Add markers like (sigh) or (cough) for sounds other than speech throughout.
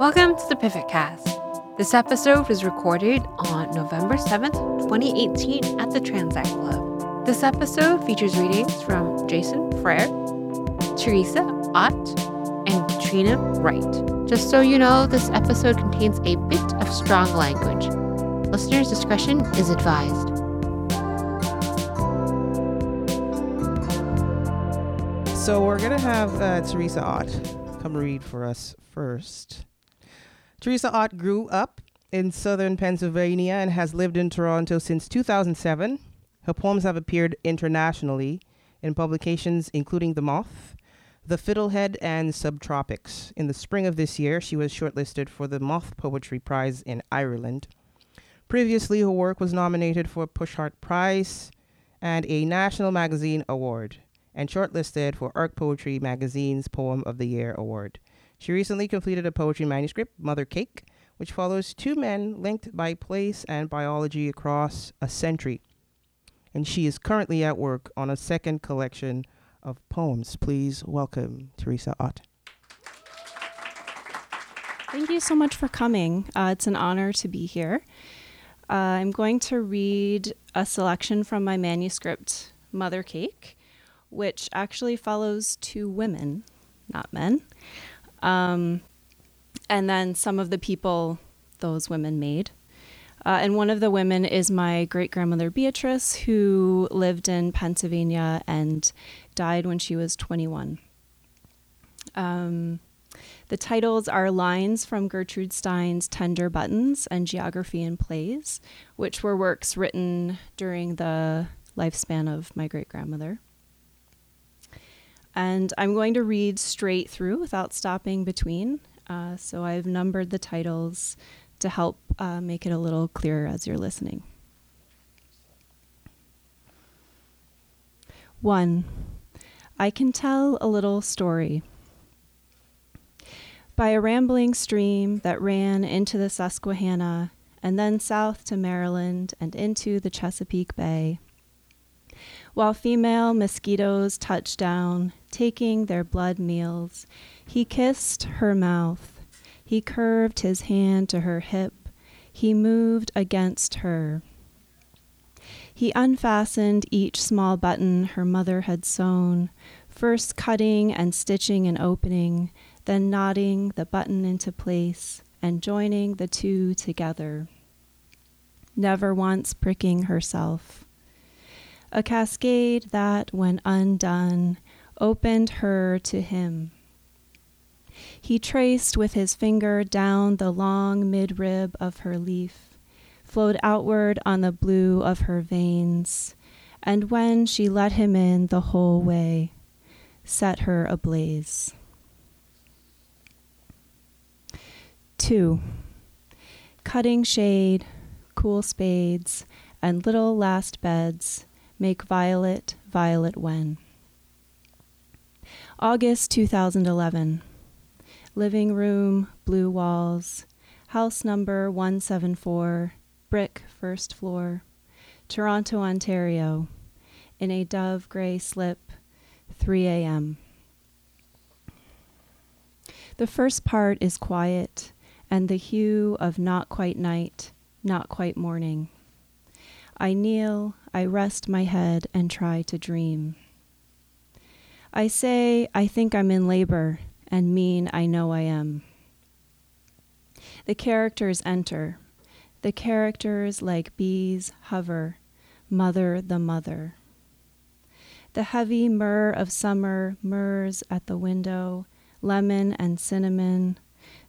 Welcome to the Pivot Cast. This episode was recorded on November 7th, 2018 at the Transact Club. This episode features readings from Jason Freure, Teresa Ott, and Catriona Wright. Just so you know, this episode contains a bit of strong language. Listener's discretion is advised. So we're gonna have uh, Teresa Ott come read for us first. Teresa Ott grew up in southern Pennsylvania and has lived in Toronto since 2007. Her poems have appeared internationally in publications including The Moth, The Fiddlehead, and Subtropics. In the spring of this year, she was shortlisted for the Moth Poetry Prize in Ireland. Previously, her work was nominated for a Pushcart Prize and a National Magazine Award, and shortlisted for Arc Poetry Magazine's Poem of the Year Award. She recently completed a poetry manuscript, Mother Cake, which follows two men linked by place and biology across a century. And she is currently at work on a second collection of poems. Please welcome Teresa Ott. Thank you so much for coming. Uh, it's an honor to be here. Uh, I'm going to read a selection from my manuscript, Mother Cake, which actually follows two women, not men. Um, and then some of the people those women made. Uh, and one of the women is my great grandmother Beatrice, who lived in Pennsylvania and died when she was 21. Um, the titles are lines from Gertrude Stein's Tender Buttons and Geography in Plays, which were works written during the lifespan of my great grandmother. And I'm going to read straight through without stopping between. Uh, so I've numbered the titles to help uh, make it a little clearer as you're listening. One, I can tell a little story. By a rambling stream that ran into the Susquehanna and then south to Maryland and into the Chesapeake Bay. While female mosquitoes touched down, taking their blood meals, he kissed her mouth. He curved his hand to her hip. He moved against her. He unfastened each small button her mother had sewn, first cutting and stitching an opening, then knotting the button into place and joining the two together, never once pricking herself. A cascade that, when undone, opened her to him. He traced with his finger down the long midrib of her leaf, flowed outward on the blue of her veins, and when she let him in the whole way, set her ablaze. 2. Cutting shade, cool spades, and little last beds make violet, violet when. August 2011. Living room, blue walls, house number 174, brick first floor, Toronto, Ontario, in a dove gray slip, 3 a.m. The first part is quiet and the hue of not quite night, not quite morning. I kneel, I rest my head and try to dream. I say I think I'm in labor and mean I know I am. The characters enter. The characters, like bees, hover, mother the mother. The heavy myrrh of summer murs at the window, lemon and cinnamon,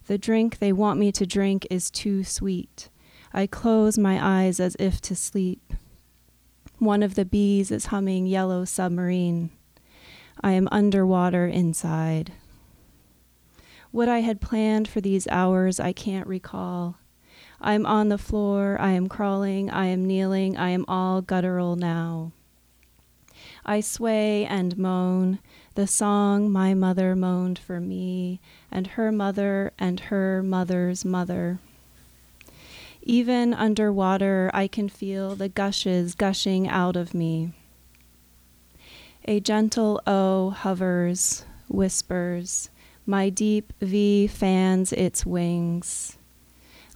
the drink they want me to drink is too sweet. I close my eyes as if to sleep. One of the bees is humming Yellow Submarine. I am underwater inside. What I had planned for these hours, I can't recall. I am on the floor, I am crawling, I am kneeling, I am all guttural now. I sway and moan, the song my mother moaned for me, and her mother and her mother's mother. Even underwater, I can feel the gushes gushing out of me. A gentle O hovers, whispers, My deep V fans its wings,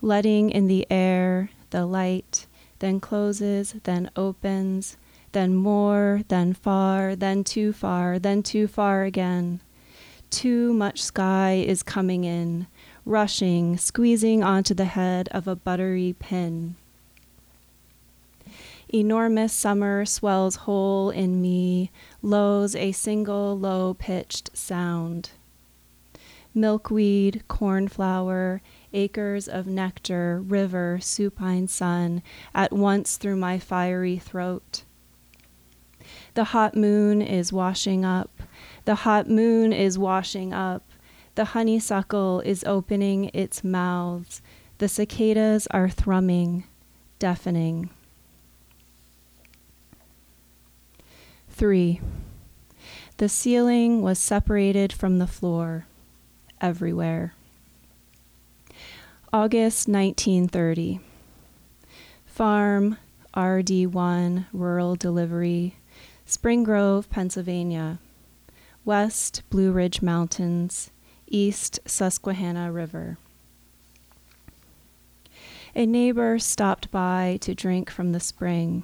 letting in the air the light, then closes, then opens, then more, then far, then too far, then too far again. Too much sky is coming in, rushing, squeezing onto the head of a buttery pin. Enormous summer swells whole in me, lows a single low pitched sound. Milkweed, cornflower, acres of nectar, river, supine sun, at once through my fiery throat. The hot moon is washing up, the hot moon is washing up, the honeysuckle is opening its mouths, the cicadas are thrumming, deafening. 3. The ceiling was separated from the floor, everywhere. August 1930. Farm, RD1, Rural Delivery, Spring Grove, Pennsylvania. West, Blue Ridge Mountains, East, Susquehanna River. A neighbor stopped by to drink from the spring.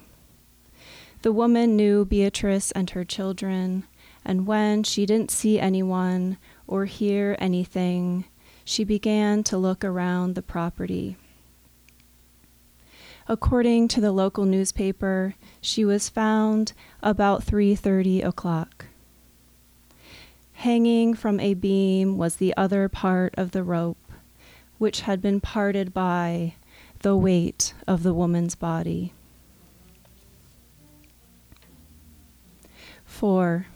The woman knew Beatrice and her children, and when she didn't see anyone or hear anything, she began to look around the property. According to the local newspaper, she was found about 3:30 o'clock. Hanging from a beam was the other part of the rope, which had been parted by the weight of the woman's body. 4.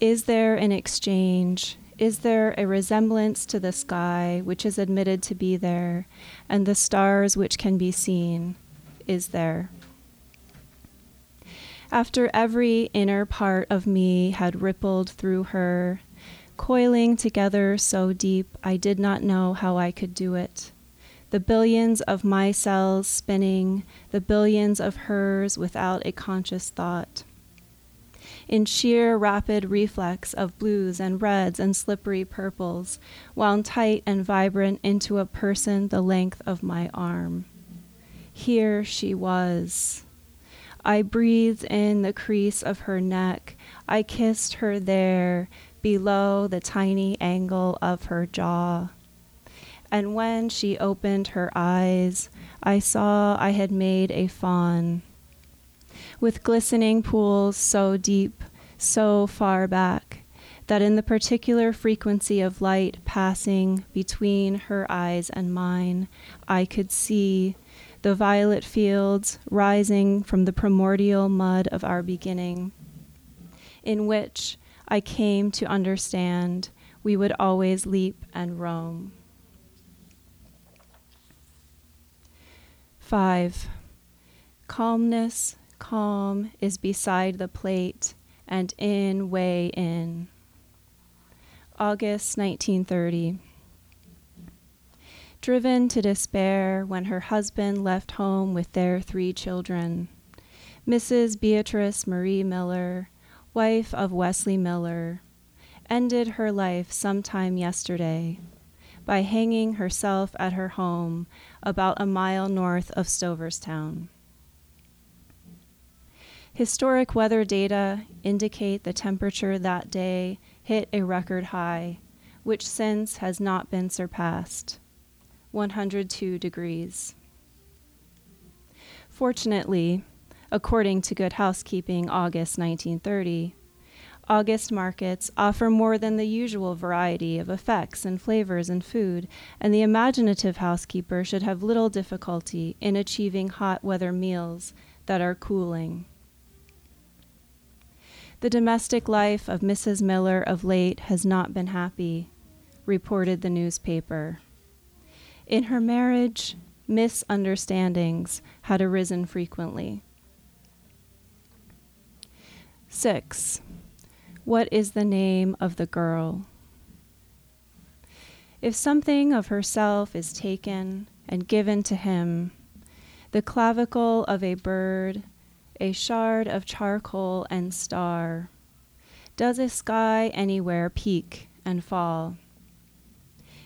Is there an exchange? Is there a resemblance to the sky which is admitted to be there, and the stars which can be seen? Is there? After every inner part of me had rippled through her, coiling together so deep I did not know how I could do it. The billions of my cells spinning, the billions of hers without a conscious thought in sheer rapid reflex of blues and reds and slippery purples, wound tight and vibrant into a person the length of my arm. Here she was. I breathed in the crease of her neck. I kissed her there, below the tiny angle of her jaw. And when she opened her eyes, I saw I had made a fawn with glistening pools so deep, so far back, that in the particular frequency of light passing between her eyes and mine, I could see the violet fields rising from the primordial mud of our beginning, in which I came to understand we would always leap and roam. 5. Calmness calm is beside the plate and in, way in. August 1930. Driven to despair when her husband left home with their three children, Mrs. Beatrice Marie Miller, wife of Wesley Miller, ended her life sometime yesterday by hanging herself at her home about a mile north of Stoverstown. Historic weather data indicate the temperature that day hit a record high, which since has not been surpassed 102 degrees. Fortunately, according to Good Housekeeping August 1930, August markets offer more than the usual variety of effects and flavors in food, and the imaginative housekeeper should have little difficulty in achieving hot weather meals that are cooling. The domestic life of Mrs. Miller of late has not been happy, reported the newspaper. In her marriage, misunderstandings had arisen frequently. 6. What is the name of the girl? If something of herself is taken and given to him, the clavicle of a bird, a shard of charcoal and star. Does a sky anywhere peak and fall?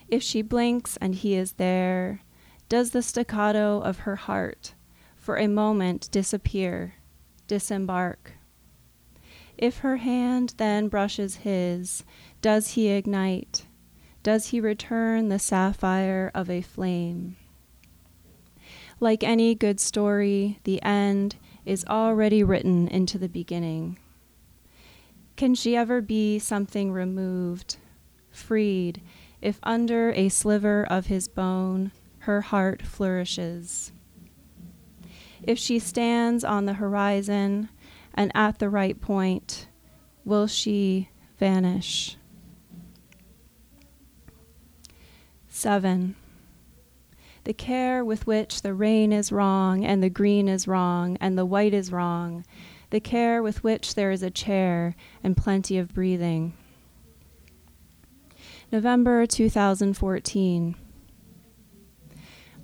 If she blinks and he is there, does the staccato of her heart for a moment disappear, disembark? If her hand then brushes his, does he ignite? Does he return the sapphire of a flame? Like any good story, the end is already written into the beginning. Can she ever be something removed, freed, if under a sliver of his bone her heart flourishes? If she stands on the horizon and at the right point, will she vanish? Seven. The care with which the rain is wrong, and the green is wrong, and the white is wrong, the care with which there is a chair and plenty of breathing. November 2014.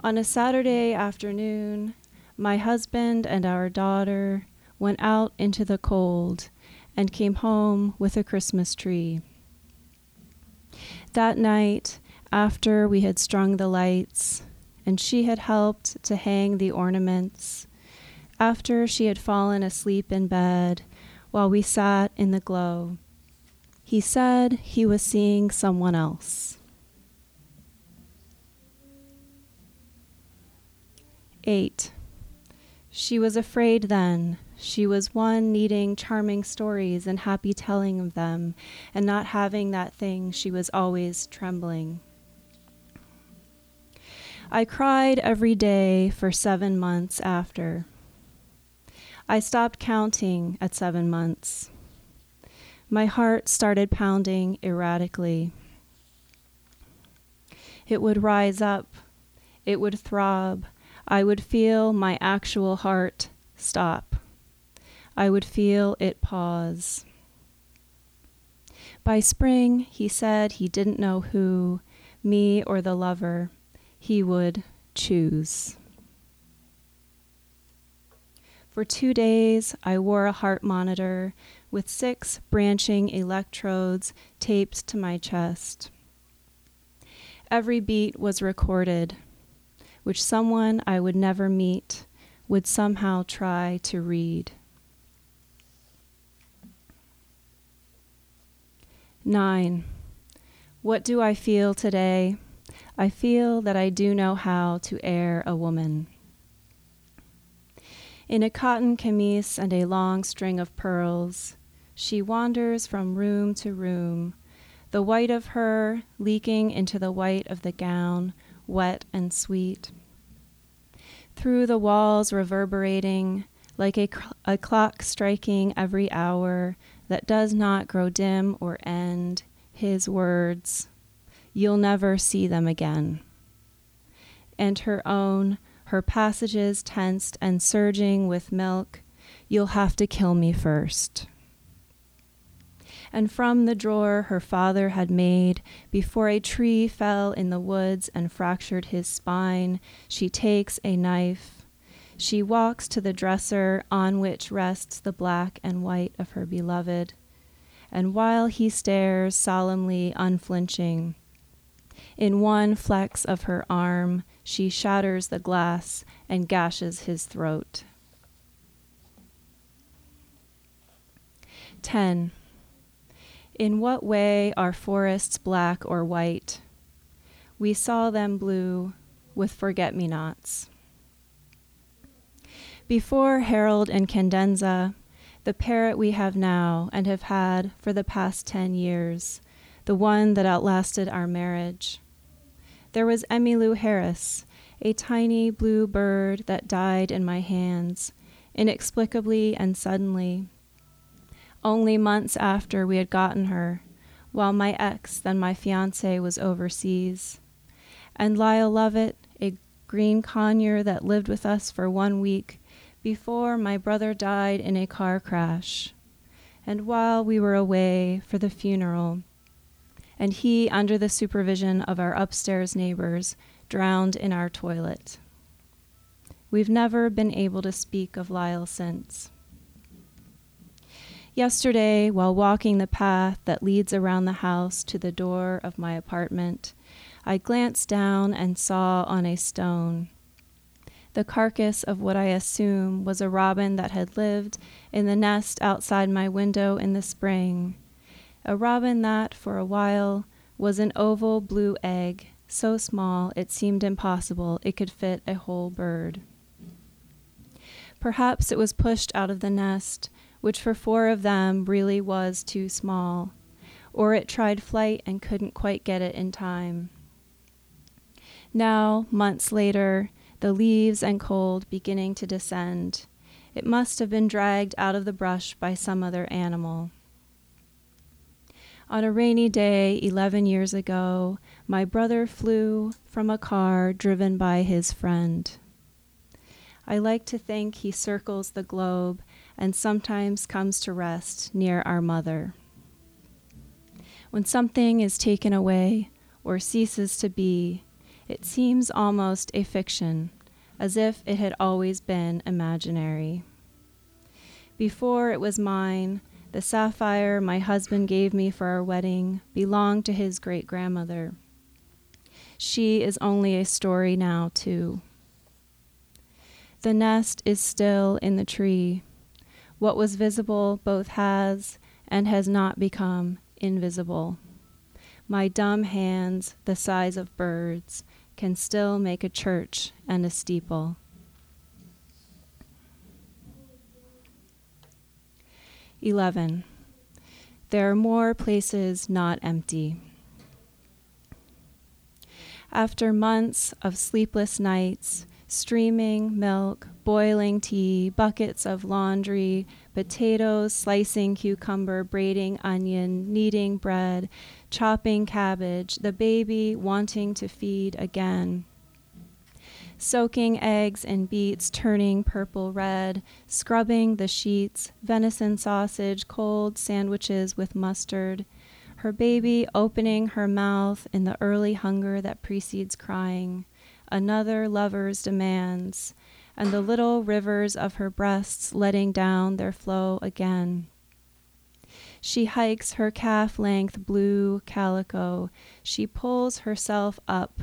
On a Saturday afternoon, my husband and our daughter went out into the cold and came home with a Christmas tree. That night, after we had strung the lights, and she had helped to hang the ornaments, after she had fallen asleep in bed while we sat in the glow, he said he was seeing someone else. 8. She was afraid then. She was one needing charming stories and happy telling of them, and not having that thing she was always trembling. I cried every day for seven months after. I stopped counting at seven months. My heart started pounding erratically. It would rise up, it would throb. I would feel my actual heart stop. I would feel it pause. By spring, he said he didn't know who, me or the lover, he would choose. For two days, I wore a heart monitor with six branching electrodes taped to my chest. Every beat was recorded, which someone I would never meet would somehow try to read. Nine. What do I feel today? I feel that I do know how to air a woman. In a cotton camise and a long string of pearls, she wanders from room to room, the white of her leaking into the white of the gown, wet and sweet. Through the walls reverberating, like a, cl- a clock striking every hour that does not grow dim or end, his words, you'll never see them again. And her own her passages tensed and surging with milk. You'll have to kill me first. And from the drawer her father had made, before a tree fell in the woods and fractured his spine, she takes a knife. She walks to the dresser on which rests the black and white of her beloved. And while he stares solemnly, unflinching, in one flex of her arm, she shatters the glass and gashes his throat. 10. In what way are forests black or white? We saw them blue with forget me nots. Before Harold and Cadenza, the parrot we have now and have had for the past 10 years, the one that outlasted our marriage, there was Emmylou Harris, a tiny blue bird that died in my hands, inexplicably and suddenly. Only months after we had gotten her, while my ex, then my fiance, was overseas. And Lyle Lovett, a green conure that lived with us for one week before my brother died in a car crash. And while we were away for the funeral, and he, under the supervision of our upstairs neighbors, drowned in our toilet. We've never been able to speak of Lyle since. Yesterday, while walking the path that leads around the house to the door of my apartment, I glanced down and saw on a stone the carcass of what I assume was a robin that had lived in the nest outside my window in the spring. A robin that, for a while, was an oval blue egg, so small it seemed impossible it could fit a whole bird. Perhaps it was pushed out of the nest, which for four of them really was too small, or it tried flight and couldn't quite get it in time. Now, months later, the leaves and cold beginning to descend. It must have been dragged out of the brush by some other animal. On a rainy day 11 years ago, my brother flew from a car driven by his friend. I like to think he circles the globe and sometimes comes to rest near our mother. When something is taken away or ceases to be, it seems almost a fiction, as if it had always been imaginary. Before it was mine, the sapphire my husband gave me for our wedding belonged to his great grandmother. She is only a story now, too. The nest is still in the tree. What was visible both has and has not become invisible. My dumb hands, the size of birds, can still make a church and a steeple. Eleven. There are more places not empty. After months of sleepless nights, streaming milk, boiling tea, buckets of laundry, potatoes, slicing cucumber, braiding onion, kneading bread, chopping cabbage, the baby wanting to feed again. Soaking eggs and beets, turning purple red, scrubbing the sheets, venison sausage, cold sandwiches with mustard, her baby opening her mouth in the early hunger that precedes crying, another lover's demands, and the little rivers of her breasts letting down their flow again. She hikes her calf length blue calico. She pulls herself up,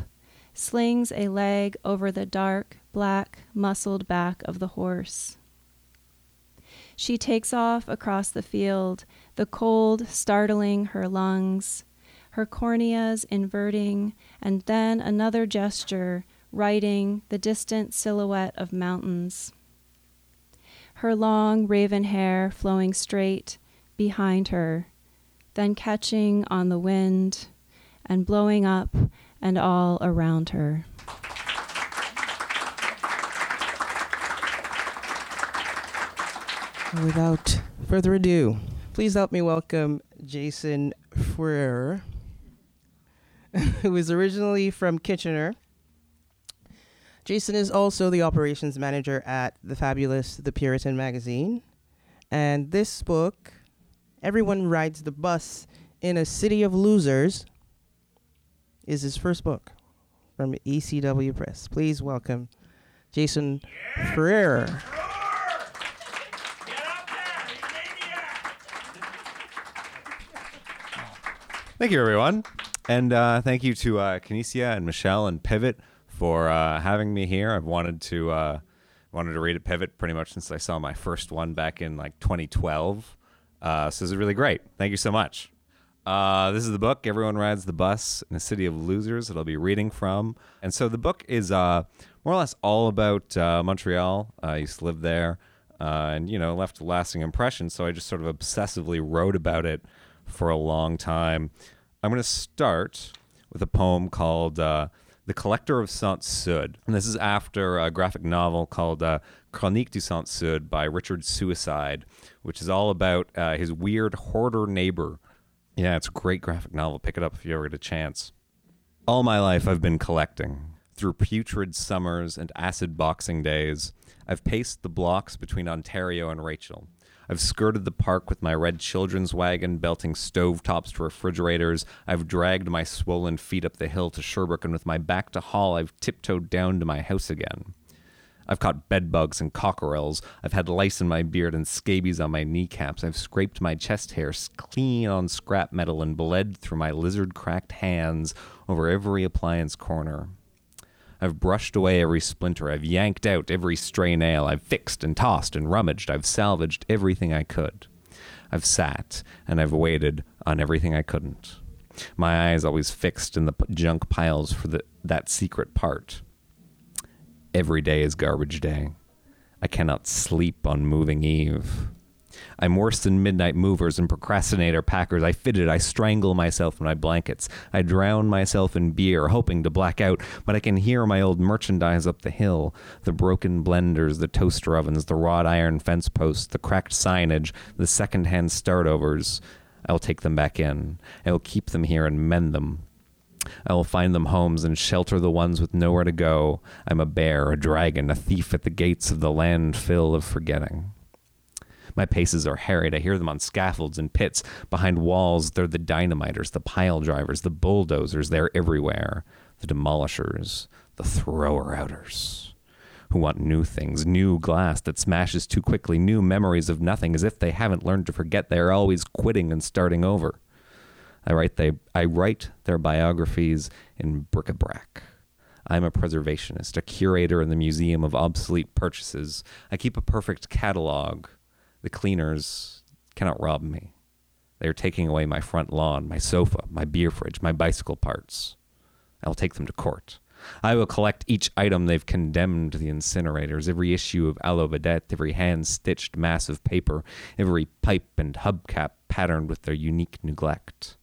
slings a leg over the dark, black, muscled back of the horse. She takes off across the field, the cold startling her lungs, her corneas inverting, and then another gesture, writing the distant silhouette of mountains. Her long raven hair flowing straight, behind her, then catching on the wind and blowing up and all around her. Without further ado, please help me welcome Jason Freure, (laughs) who is originally from Kitchener. Jason is also the operations manager at the fabulous The Puritan magazine. And this book Everyone Rides the Bus in a City of Losers is his first book from ECW Press. Please welcome Jason yes. Freure. Thank you, everyone. And uh, thank you to uh, Kinesia and Michelle and Pivot for uh, having me here. I've wanted to uh, wanted to read a Pivot pretty much since I saw my first one back in like 2012. Uh, so this is really great. Thank you so much. Uh, this is the book. Everyone rides the bus in a city of losers. That I'll be reading from. And so the book is uh, more or less all about uh, Montreal. I used to live there, uh, and you know, left a lasting impression. So I just sort of obsessively wrote about it for a long time. I'm going to start with a poem called uh, "The Collector of Centre-Sud," and this is after a graphic novel called uh, Chronique du Centre-Sud by Richard Suicide which is all about uh, his weird hoarder neighbor. Yeah, it's a great graphic novel. Pick it up if you ever get a chance. All my life, I've been collecting. Through putrid summers and acid boxing days, I've paced the blocks between Ontario and Rachel. I've skirted the park with my red children's wagon, belting stove tops to refrigerators. I've dragged my swollen feet up the hill to Sherbrooke, and with my back to Hall, I've tiptoed down to my house again. I've caught bedbugs and cockerels. I've had lice in my beard and scabies on my kneecaps. I've scraped my chest hair clean on scrap metal and bled through my lizard cracked hands over every appliance corner. I've brushed away every splinter. I've yanked out every stray nail. I've fixed and tossed and rummaged. I've salvaged everything I could. I've sat and I've waited on everything I couldn't. My eyes always fixed in the junk piles for the, that secret part. Every day is garbage day. I cannot sleep on moving eve. I'm worse than midnight movers and procrastinator packers. I fidget, I strangle myself in my blankets. I drown myself in beer, hoping to black out, but I can hear my old merchandise up the hill the broken blenders, the toaster ovens, the wrought iron fence posts, the cracked signage, the second hand startovers. I'll take them back in. I will keep them here and mend them. I will find them homes and shelter the ones with nowhere to go. I'm a bear, a dragon, a thief at the gates of the landfill of forgetting. My paces are harried. I hear them on scaffolds and pits. Behind walls, they're the dynamiters, the pile drivers, the bulldozers. They're everywhere. The demolishers, the thrower outers, who want new things, new glass that smashes too quickly, new memories of nothing, as if they haven't learned to forget. They are always quitting and starting over. I write, they, I write their biographies in bric-a-brac. I'm a preservationist, a curator in the Museum of Obsolete Purchases. I keep a perfect catalog. The cleaners cannot rob me. They are taking away my front lawn, my sofa, my beer fridge, my bicycle parts. I'll take them to court. I will collect each item they've condemned the incinerators, every issue of Allo Vedette, every hand stitched mass of paper, every pipe and hubcap patterned with their unique neglect.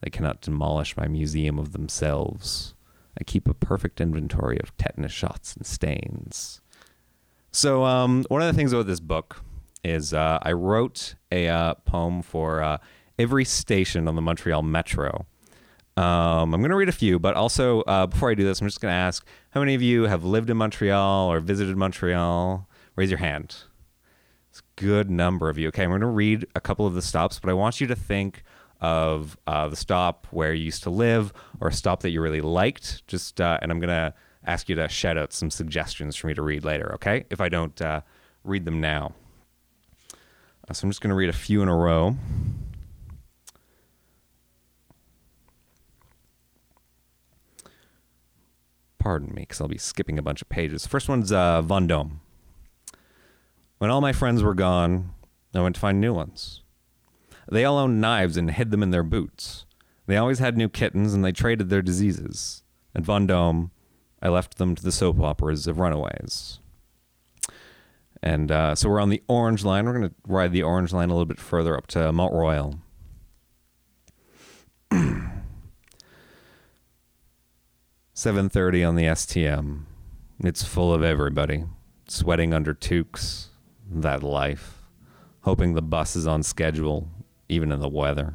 They cannot demolish my museum of themselves. I keep a perfect inventory of tetanus shots and stains. So, um, one of the things about this book is uh, I wrote a uh, poem for uh, every station on the Montreal Metro. Um, I'm going to read a few, but also uh, before I do this, I'm just going to ask how many of you have lived in Montreal or visited Montreal? Raise your hand. It's a good number of you. Okay, I'm going to read a couple of the stops, but I want you to think of uh, the stop where you used to live or a stop that you really liked. Just uh, and I'm gonna ask you to shout out some suggestions for me to read later. Okay, if I don't uh, read them now. So I'm just gonna read a few in a row. Pardon me, because I'll be skipping a bunch of pages. First one's uh, Vendôme. When all my friends were gone, I went to find new ones. They all owned knives and hid them in their boots. They always had new kittens and they traded their diseases. At Vendôme, I left them to the soap operas of runaways. And uh, so we're on the Orange Line. We're going to ride the Orange Line a little bit further up to Mont Royal. (clears throat) Seven thirty on the STM. It's full of everybody, sweating under toques. That life, hoping the bus is on schedule, even in the weather.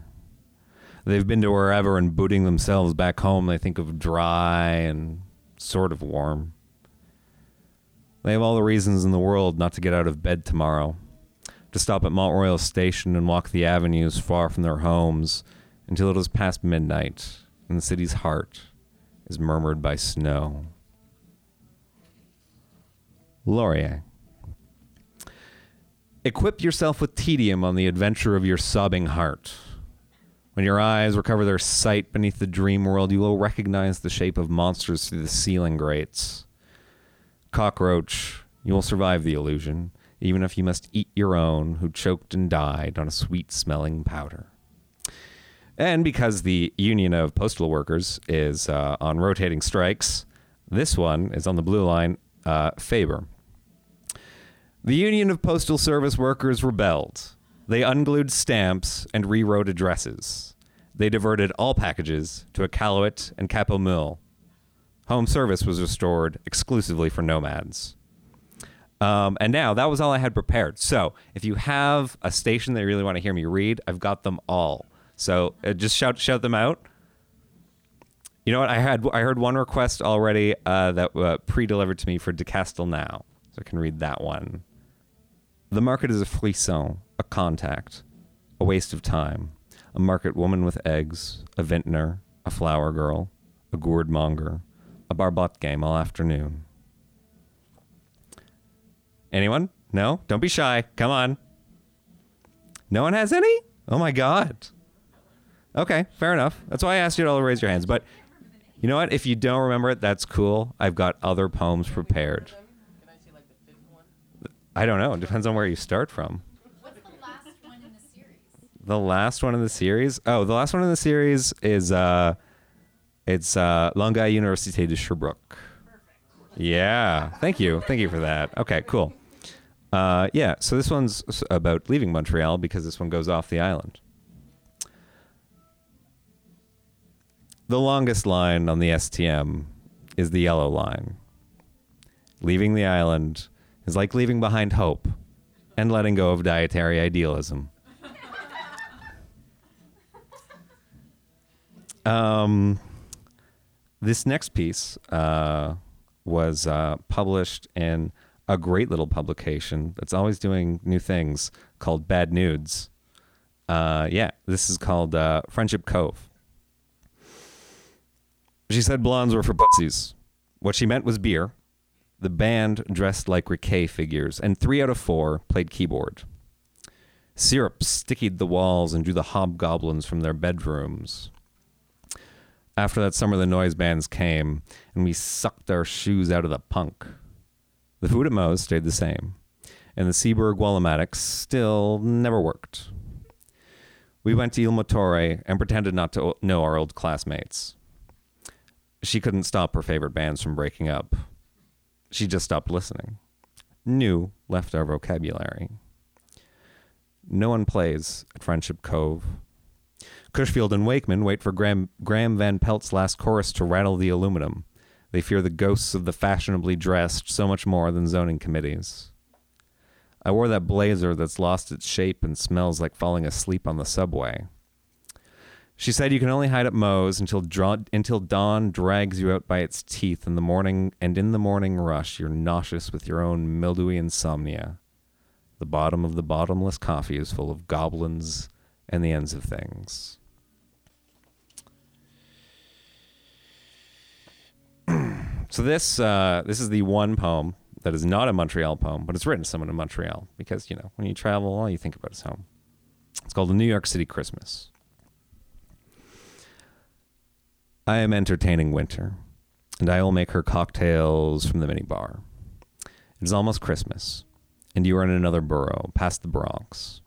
They've been to wherever and booting themselves back home. They think of dry and sort of warm. They have all the reasons in the world not to get out of bed tomorrow, to stop at Mont Royal Station and walk the avenues far from their homes until it is past midnight and the city's heart is murmured by snow. Laurier. Equip yourself with tedium on the adventure of your sobbing heart. When your eyes recover their sight beneath the dream world, you will recognize the shape of monsters through the ceiling grates. Cockroach, you will survive the illusion, even if you must eat your own, who choked and died on a sweet smelling powder. And because the Union of Postal Workers is uh, on rotating strikes, this one is on the blue line, uh, Fabre. The Union of Postal Service Workers rebelled. They unglued stamps and rewrote addresses. They diverted all packages to a Iqaluit and Cap-aux-Meules. Home service was restored exclusively for nomads. Um, and now that was all I had prepared. So if you have a station that you really want to hear me read, I've got them all. So uh, just shout shout them out. You know what? I had I heard one request already uh, that uh, pre-delivered to me for De Castelnau, so I can read that one. The market is a frisson, a contact, a waste of time, a market woman with eggs, a vintner, a flower girl, a gourd monger, a barbot game all afternoon. Anyone? No? Don't be shy. Come on. No one has any? Oh my god. Okay, fair enough. That's why I asked you to all raise your hands. But you know what? If you don't remember it, that's cool. I've got other poems prepared. I don't know. It depends on where you start from. What's the last one in the series? The last one in the series. Oh, the last one in the series is uh, it's uh, Longueuil Université de Sherbrooke. Yeah. Thank you. Thank you for that. Okay. Cool. Uh, yeah. So this one's about leaving Montreal because this one goes off the island. The longest line on the STM is the yellow line. Leaving the island is like leaving behind hope and letting go of dietary idealism. (laughs) um, this next piece uh, was uh, published in a great little publication that's always doing new things called Bad Nudes. Uh, yeah, this is called uh, Friendship Cove. She said blondes were for pussies. What she meant was beer. The band dressed like Riquet figures, and three out of four played keyboard. Syrup stickied the walls and drew the hobgoblins from their bedrooms. After that summer, the noise bands came, and we sucked our shoes out of the punk. The food at Moe's stayed the same, and the Seaberg Wallamatics still never worked. We went to Il Motore and pretended not to know our old classmates. She couldn't stop her favorite bands from breaking up. She just stopped listening. New left our vocabulary. No one plays at Friendship Cove. Cushfield and Wakeman wait for Graham, Graham Van Pelt's last chorus to rattle the aluminum. They fear the ghosts of the fashionably dressed so much more than zoning committees. I wore that blazer that's lost its shape and smells like falling asleep on the subway. She said you can only hide at Moe's until draw, until dawn drags you out by its teeth in the morning, and in the morning rush you're nauseous with your own mildewy insomnia. The bottom of the bottomless coffee is full of goblins and the ends of things. So this uh, this is the one poem that is not a Montreal poem, but it's written to someone in Montreal because you know when you travel, all you think about is home. It's called the New York City Christmas. I am entertaining winter, and I will make her cocktails from the minibar. It is almost Christmas, and you are in another borough, past the Bronx.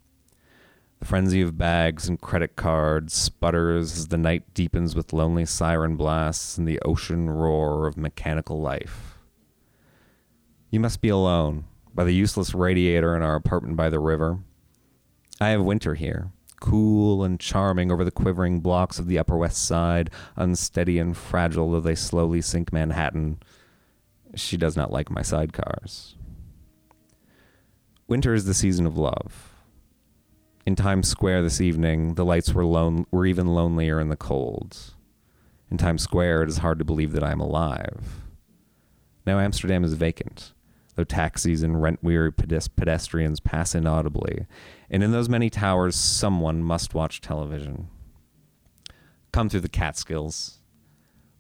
Frenzy of bags and credit cards sputters as the night deepens with lonely siren blasts and the ocean roar of mechanical life. You must be alone by the useless radiator in our apartment by the river. I have winter here, cool and charming over the quivering blocks of the Upper West Side, unsteady and fragile though they slowly sink Manhattan. She does not like my sidecars. Winter is the season of love. In Times Square this evening, the lights were lone were even lonelier in the cold. In Times Square, it is hard to believe that I am alive. Now Amsterdam is vacant, though taxis and rent-weary pedes- pedestrians pass inaudibly, and in those many towers, someone must watch television. Come through the Catskills.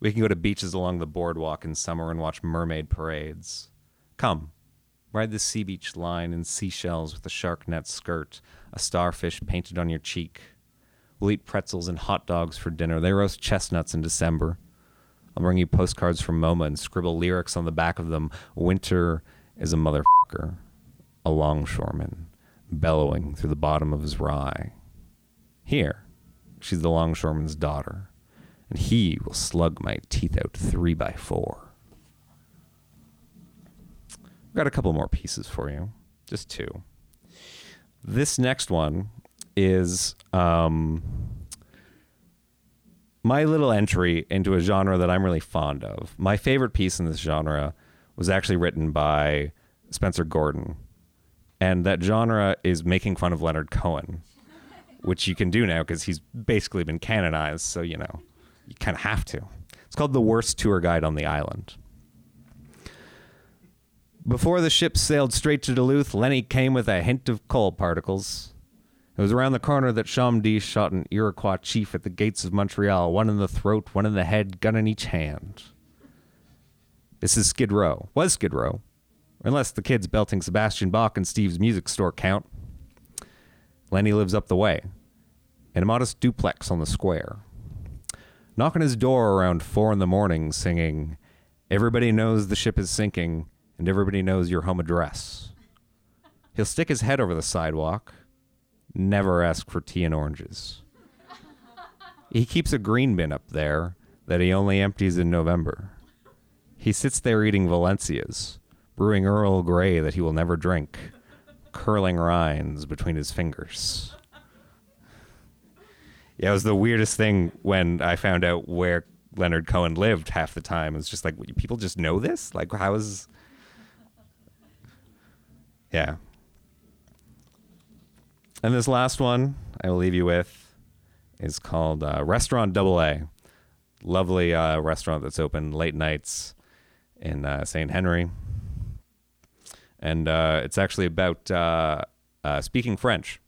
We can go to beaches along the boardwalk in summer and watch mermaid parades. Come, ride the sea beach line in seashells with a shark net skirt, a starfish painted on your cheek. We'll eat pretzels and hot dogs for dinner. They roast chestnuts in December. I'll bring you postcards from MoMA and scribble lyrics on the back of them. Winter is a motherfucker, a longshoreman, bellowing through the bottom of his rye. Here, she's the longshoreman's daughter, and he will slug my teeth out three by four. I've got a couple more pieces for you, just two. This next one is um, my little entry into a genre that I'm really fond of. My favorite piece in this genre was actually written by Spencer Gordon. And that genre is making fun of Leonard Cohen, which you can do now because he's basically been canonized. So, you know, you kind of have to. It's called The Worst Tour Guide on the Island. Before the ship sailed straight to Duluth, Lenny came with a hint of coal particles. It was around the corner that Chomedey shot an Iroquois chief at the gates of Montreal, one in the throat, one in the head, gun in each hand. This is Skid Row. Was Skid Row. Unless the kids belting Sebastian Bach and Steve's music store count. Lenny lives up the way, in a modest duplex on the square. Knock on his door around four in the morning, singing, Everybody knows the ship is sinking, and everybody knows your home address. He'll stick his head over the sidewalk, never ask for tea and oranges. He keeps a green bin up there that he only empties in November. He sits there eating Valencias, brewing Earl Grey that he will never drink, curling rinds between his fingers. Yeah, it was the weirdest thing when I found out where Leonard Cohen lived half the time. It's just like, people just know this? Like, how is. Yeah. And this last one I will leave you with is called uh, Restaurant Double A. Lovely uh, restaurant that's open late nights in uh, St. Henri. And uh, it's actually about uh, uh, speaking French.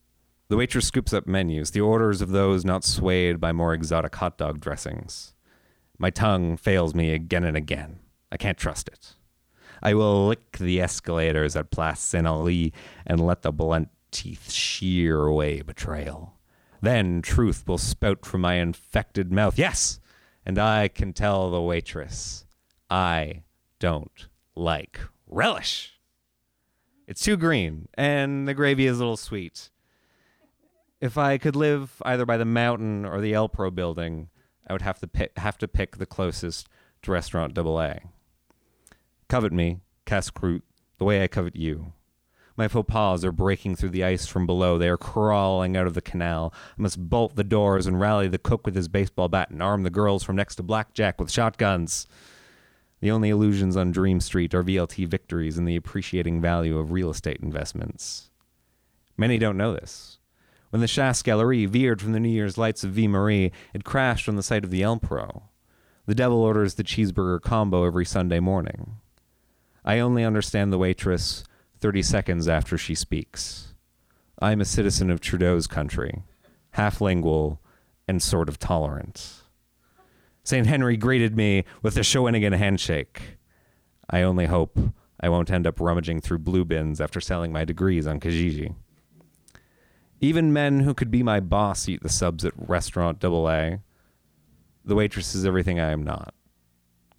The waitress scoops up menus, the orders of those not swayed by more exotic hot dog dressings. My tongue fails me again and again. I can't trust it. I will lick the escalators at Place Saint Henri and let the blunt teeth shear away betrayal. Then truth will spout from my infected mouth. Yes, and I can tell the waitress, I don't like relish. It's too green, and the gravy is a little sweet. If I could live either by the mountain or the El Pro building, I would have to pick, have to pick the closest to Restaurant Double A. Covet me, casse-croûte, the way I covet you. My faux pas are breaking through the ice from below. They are crawling out of the canal. I must bolt the doors and rally the cook with his baseball bat and arm the girls from next to Blackjack with shotguns. The only illusions on Dream Street are VLT victories and the appreciating value of real estate investments. Many don't know this. When the Chasse Galerie veered from the New Year's lights of Ville Marie, it crashed on the site of the El Pro. The devil orders the cheeseburger combo every Sunday morning. I only understand the waitress 30 seconds after she speaks. I am a citizen of Trudeau's country, half lingual and sort of tolerant. St. Henri greeted me with a Shawinigan handshake. I only hope I won't end up rummaging through blue bins after selling my degrees on Kijiji. Even men who could be my boss eat the subs at Restaurant Double A. The waitress is everything I am not,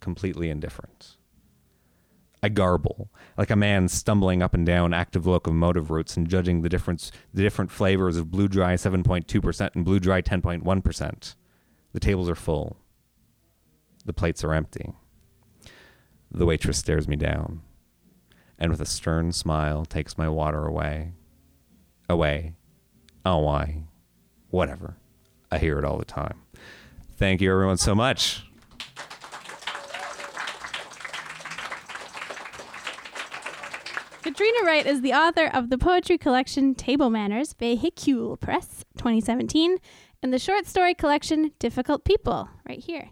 completely indifferent. I garble, like a man stumbling up and down active locomotive routes and judging the difference the different flavors of blue dry 7.2% and blue dry 10.1%. The tables are full. The plates are empty. The waitress stares me down and with a stern smile takes my water away. Away. Oh why? Whatever. I hear it all the time. Thank you everyone so much. Catriona Wright is the author of the poetry collection Table Manners, Vehicule Press, 2017, and the short story collection Difficult People, right here,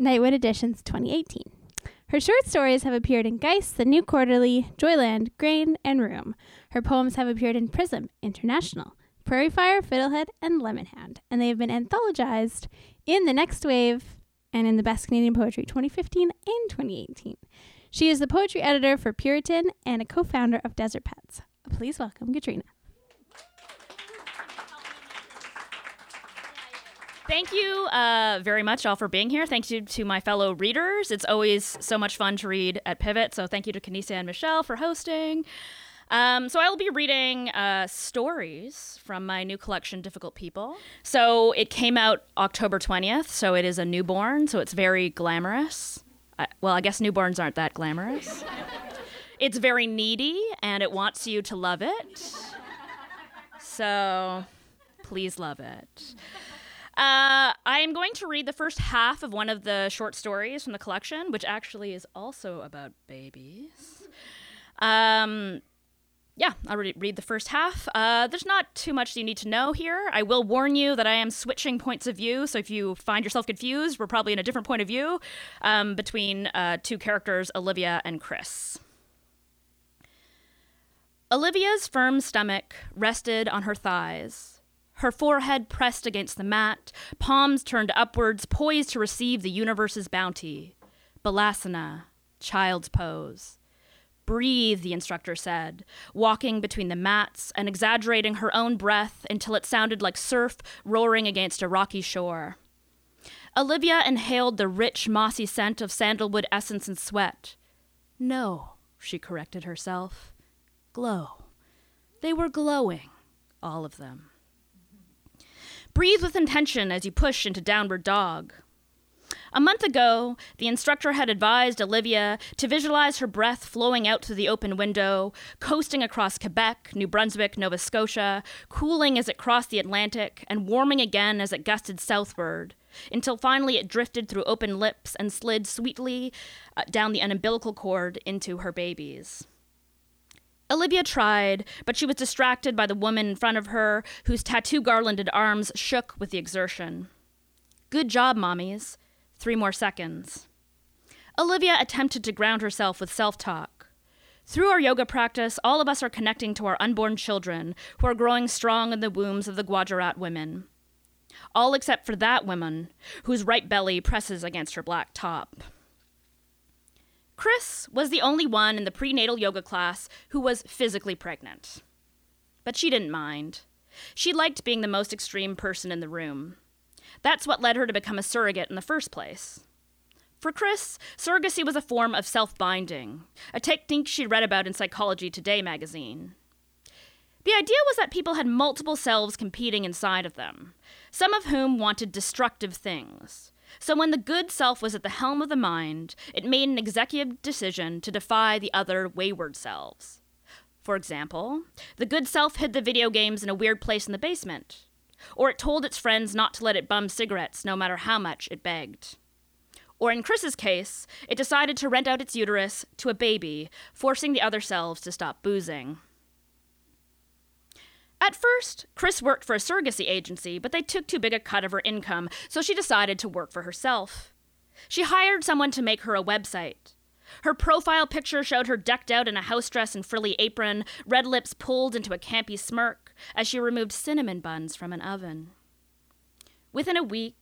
Nightwood Editions, 2018. Her short stories have appeared in Geist, The New Quarterly, Joyland, Grain, and Room. Her poems have appeared in Prism, International, Prairie Fire, Fiddlehead, and Lemon Hound, and they have been anthologized in The Next Wave and in the Best Canadian Poetry 2015 and 2018. She is the poetry editor for Puritan and a co founder of Desert Pets. Please welcome Catriona. Thank you uh, very much, all, for being here. Thank you to my fellow readers. It's always so much fun to read at Pivot. So, thank you to Canisia and Michelle for hosting. Um, so, I will be reading uh, stories from my new collection, Difficult People. So, it came out October 20th. So, it is a newborn. So, it's very glamorous. I, well, I guess newborns aren't that glamorous. it's very needy and it wants you to love it. So please love it. Uh, I am going to read the first half of one of the short stories from the collection, which actually is also about babies. Um, yeah, I'll re- read the first half. Uh, there's not too much you need to know here. I will warn you that I am switching points of view, so if you find yourself confused, we're probably in a different point of view um, between uh, two characters, Olivia and Chris. Olivia's firm stomach rested on her thighs, her forehead pressed against the mat, palms turned upwards, poised to receive the universe's bounty. Balasana, child's pose. Breathe, the instructor said, walking between the mats and exaggerating her own breath until it sounded like surf roaring against a rocky shore. Olivia inhaled the rich, mossy scent of sandalwood essence and sweat. No, she corrected herself. Glow. They were glowing, all of them. Breathe with intention as you push into downward dog. A month ago, the instructor had advised Olivia to visualize her breath flowing out through the open window, coasting across Quebec, New Brunswick, Nova Scotia, cooling as it crossed the Atlantic, and warming again as it gusted southward, until finally it drifted through open lips and slid sweetly uh, down the umbilical cord into her babies. Olivia tried, but she was distracted by the woman in front of her, whose tattoo garlanded arms shook with the exertion. Good job, mommies. Three more seconds. Olivia attempted to ground herself with self talk. Through our yoga practice, all of us are connecting to our unborn children who are growing strong in the wombs of the Gujarat women. All except for that woman whose right belly presses against her black top. Chris was the only one in the prenatal yoga class who was physically pregnant. But she didn't mind. She liked being the most extreme person in the room. That's what led her to become a surrogate in the first place. For Chris, surrogacy was a form of self binding, a technique she'd read about in Psychology Today magazine. The idea was that people had multiple selves competing inside of them, some of whom wanted destructive things. So when the good self was at the helm of the mind, it made an executive decision to defy the other wayward selves. For example, the good self hid the video games in a weird place in the basement, or it told its friends not to let it bum cigarettes no matter how much it begged. Or in Chris's case, it decided to rent out its uterus to a baby, forcing the other selves to stop boozing. At first, Chris worked for a surrogacy agency, but they took too big a cut of her income, so she decided to work for herself. She hired someone to make her a website. Her profile picture showed her decked out in a house dress and frilly apron, red lips pulled into a campy smirk as she removed cinnamon buns from an oven. Within a week,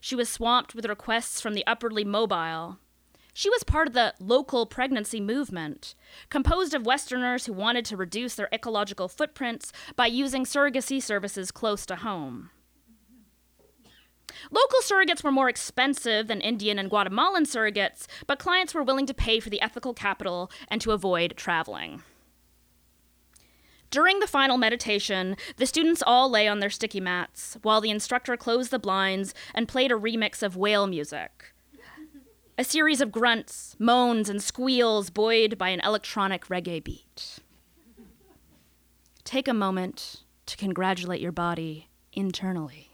she was swamped with requests from the upwardly mobile. She was part of the local pregnancy movement, composed of Westerners who wanted to reduce their ecological footprints by using surrogacy services close to home. Local surrogates were more expensive than Indian and Guatemalan surrogates, but clients were willing to pay for the ethical capital and to avoid traveling. During the final meditation, the students all lay on their sticky mats while the instructor closed the blinds and played a remix of whale music. A series of grunts, moans, and squeals buoyed by an electronic reggae beat. Take a moment to congratulate your body internally.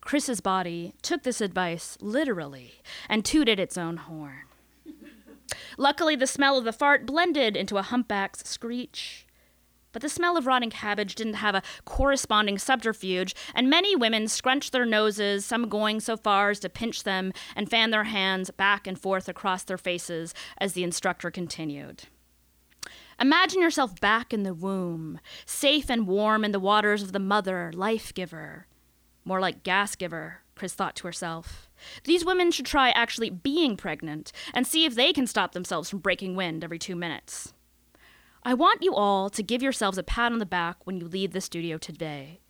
Chris's body took this advice literally and tooted its own horn. Luckily, the smell of the fart blended into a humpback's screech. But the smell of rotting cabbage didn't have a corresponding subterfuge, and many women scrunched their noses, some going so far as to pinch them and fan their hands back and forth across their faces as the instructor continued. Imagine yourself back in the womb, safe and warm in the waters of the mother, life giver. More like gas giver, Chris thought to herself. These women should try actually being pregnant and see if they can stop themselves from breaking wind every two minutes. I want you all to give yourselves a pat on the back when you leave the studio today.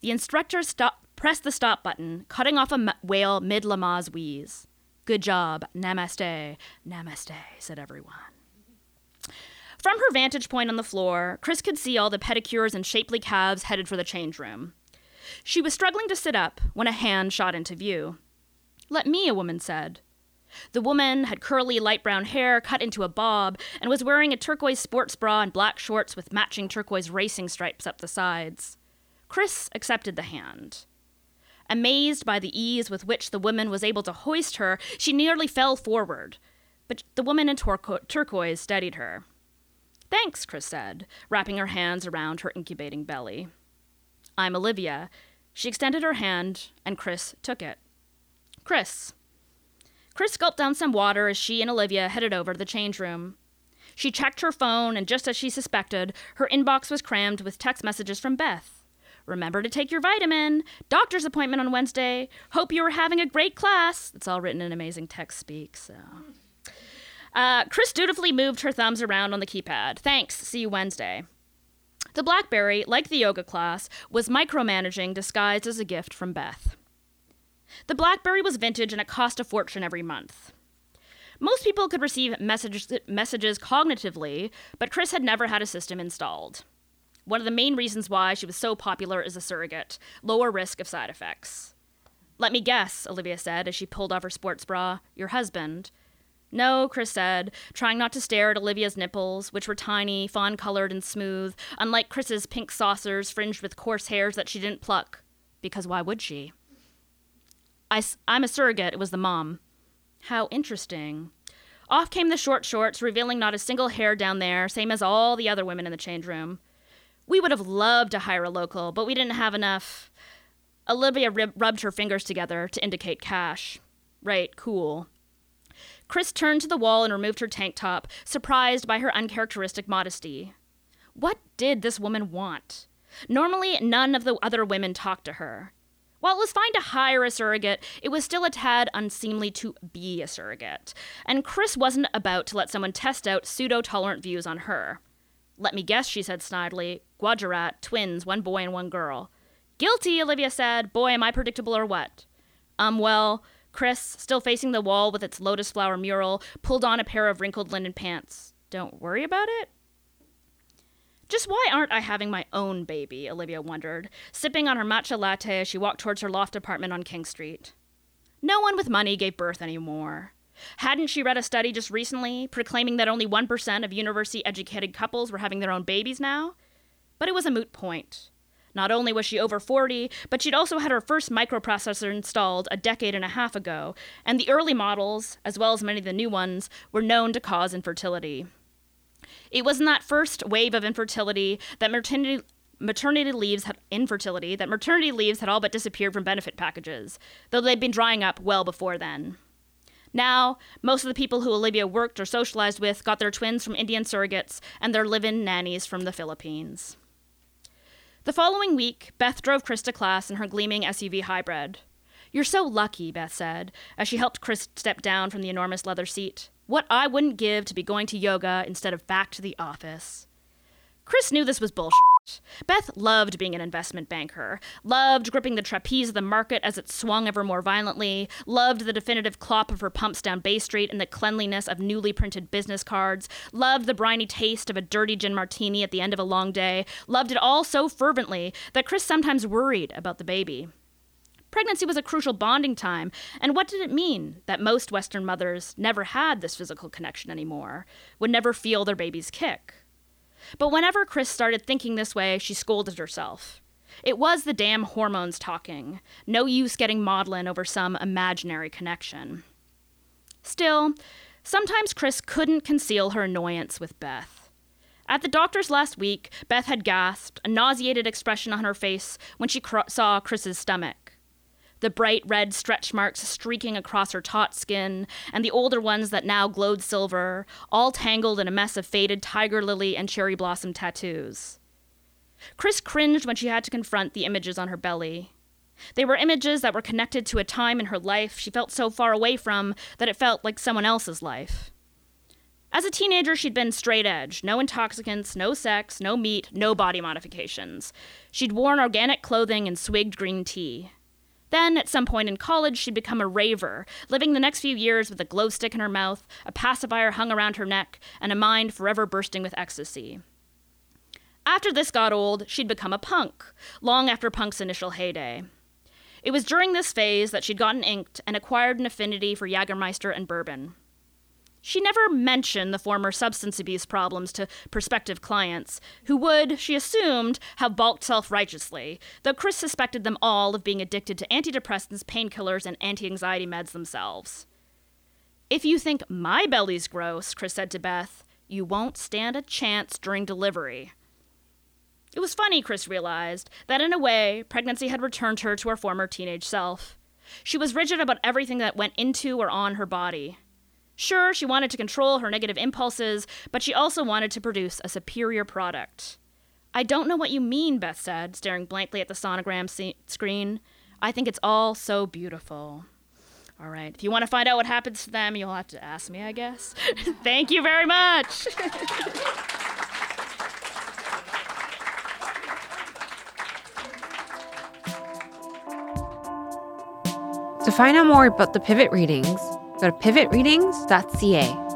The instructor stop, pressed the stop button, cutting off a m- whale mid Lama's wheeze. Good job. Namaste. Namaste, said everyone. From her vantage point on the floor, Chris could see all the pedicures and shapely calves headed for the change room. She was struggling to sit up when a hand shot into view. Let me, a woman said. The woman had curly light brown hair cut into a bob and was wearing a turquoise sports bra and black shorts with matching turquoise racing stripes up the sides. Chris accepted the hand. Amazed by the ease with which the woman was able to hoist her, she nearly fell forward. But the woman in turqu- turquoise steadied her. Thanks, Chris said, wrapping her hands around her incubating belly. I'm Olivia. She extended her hand, and Chris took it. Chris. Chris gulped down some water as she and Olivia headed over to the change room. She checked her phone, and just as she suspected, her inbox was crammed with text messages from Beth. Remember to take your vitamin. Doctor's appointment on Wednesday. Hope you are having a great class. It's all written in amazing text speak, so. Uh, Chris dutifully moved her thumbs around on the keypad. Thanks. See you Wednesday. The Blackberry, like the yoga class, was micromanaging disguised as a gift from Beth. The Blackberry was vintage and it cost a fortune every month. Most people could receive messages, messages cognitively, but Chris had never had a system installed. One of the main reasons why she was so popular as a surrogate lower risk of side effects. Let me guess, Olivia said as she pulled off her sports bra. Your husband. No, Chris said, trying not to stare at Olivia's nipples, which were tiny, fawn colored, and smooth, unlike Chris's pink saucers fringed with coarse hairs that she didn't pluck. Because why would she? I, I'm a surrogate, it was the mom. How interesting. Off came the short shorts, revealing not a single hair down there, same as all the other women in the change room. We would have loved to hire a local, but we didn't have enough. Olivia rib- rubbed her fingers together to indicate cash. Right, cool. Chris turned to the wall and removed her tank top, surprised by her uncharacteristic modesty. What did this woman want? Normally, none of the other women talked to her. While it was fine to hire a surrogate, it was still a tad unseemly to be a surrogate. And Chris wasn't about to let someone test out pseudo tolerant views on her. Let me guess, she said snidely. Gujarat, twins, one boy and one girl. Guilty, Olivia said. Boy, am I predictable or what? Um, well, Chris, still facing the wall with its lotus flower mural, pulled on a pair of wrinkled linen pants. Don't worry about it? Just why aren't I having my own baby? Olivia wondered, sipping on her matcha latte as she walked towards her loft apartment on King Street. No one with money gave birth anymore. Hadn't she read a study just recently proclaiming that only 1% of university educated couples were having their own babies now? But it was a moot point. Not only was she over 40, but she'd also had her first microprocessor installed a decade and a half ago, and the early models, as well as many of the new ones, were known to cause infertility. It was in that first wave of infertility that maternity maternity leaves had infertility that maternity leaves had all but disappeared from benefit packages, though they'd been drying up well before then. Now, most of the people who Olivia worked or socialized with got their twins from Indian surrogates and their live in nannies from the Philippines. The following week, Beth drove Chris to class in her gleaming SUV hybrid. You're so lucky, Beth said, as she helped Chris step down from the enormous leather seat. What I wouldn't give to be going to yoga instead of back to the office. Chris knew this was bullshit. Beth loved being an investment banker, loved gripping the trapeze of the market as it swung ever more violently, loved the definitive clop of her pumps down Bay Street and the cleanliness of newly printed business cards, loved the briny taste of a dirty gin martini at the end of a long day, loved it all so fervently that Chris sometimes worried about the baby. Pregnancy was a crucial bonding time, and what did it mean that most Western mothers never had this physical connection anymore, would never feel their baby's kick? But whenever Chris started thinking this way, she scolded herself. It was the damn hormones talking. No use getting maudlin over some imaginary connection. Still, sometimes Chris couldn't conceal her annoyance with Beth. At the doctor's last week, Beth had gasped, a nauseated expression on her face when she cr- saw Chris's stomach the bright red stretch marks streaking across her taut skin, and the older ones that now glowed silver, all tangled in a mess of faded tiger lily and cherry blossom tattoos. Chris cringed when she had to confront the images on her belly. They were images that were connected to a time in her life she felt so far away from that it felt like someone else's life. As a teenager, she'd been straight edge no intoxicants, no sex, no meat, no body modifications. She'd worn organic clothing and swigged green tea. Then, at some point in college, she'd become a raver, living the next few years with a glow stick in her mouth, a pacifier hung around her neck, and a mind forever bursting with ecstasy. After this got old, she'd become a punk, long after punk's initial heyday. It was during this phase that she'd gotten inked and acquired an affinity for Jagermeister and bourbon. She never mentioned the former substance abuse problems to prospective clients, who would, she assumed, have balked self righteously, though Chris suspected them all of being addicted to antidepressants, painkillers, and anti anxiety meds themselves. If you think my belly's gross, Chris said to Beth, you won't stand a chance during delivery. It was funny, Chris realized, that in a way, pregnancy had returned her to her former teenage self. She was rigid about everything that went into or on her body. Sure, she wanted to control her negative impulses, but she also wanted to produce a superior product. I don't know what you mean, Beth said, staring blankly at the sonogram se- screen. I think it's all so beautiful. All right, if you want to find out what happens to them, you'll have to ask me, I guess. (laughs) Thank you very much. to find out more about the pivot readings, Go to pivotreadings.ca.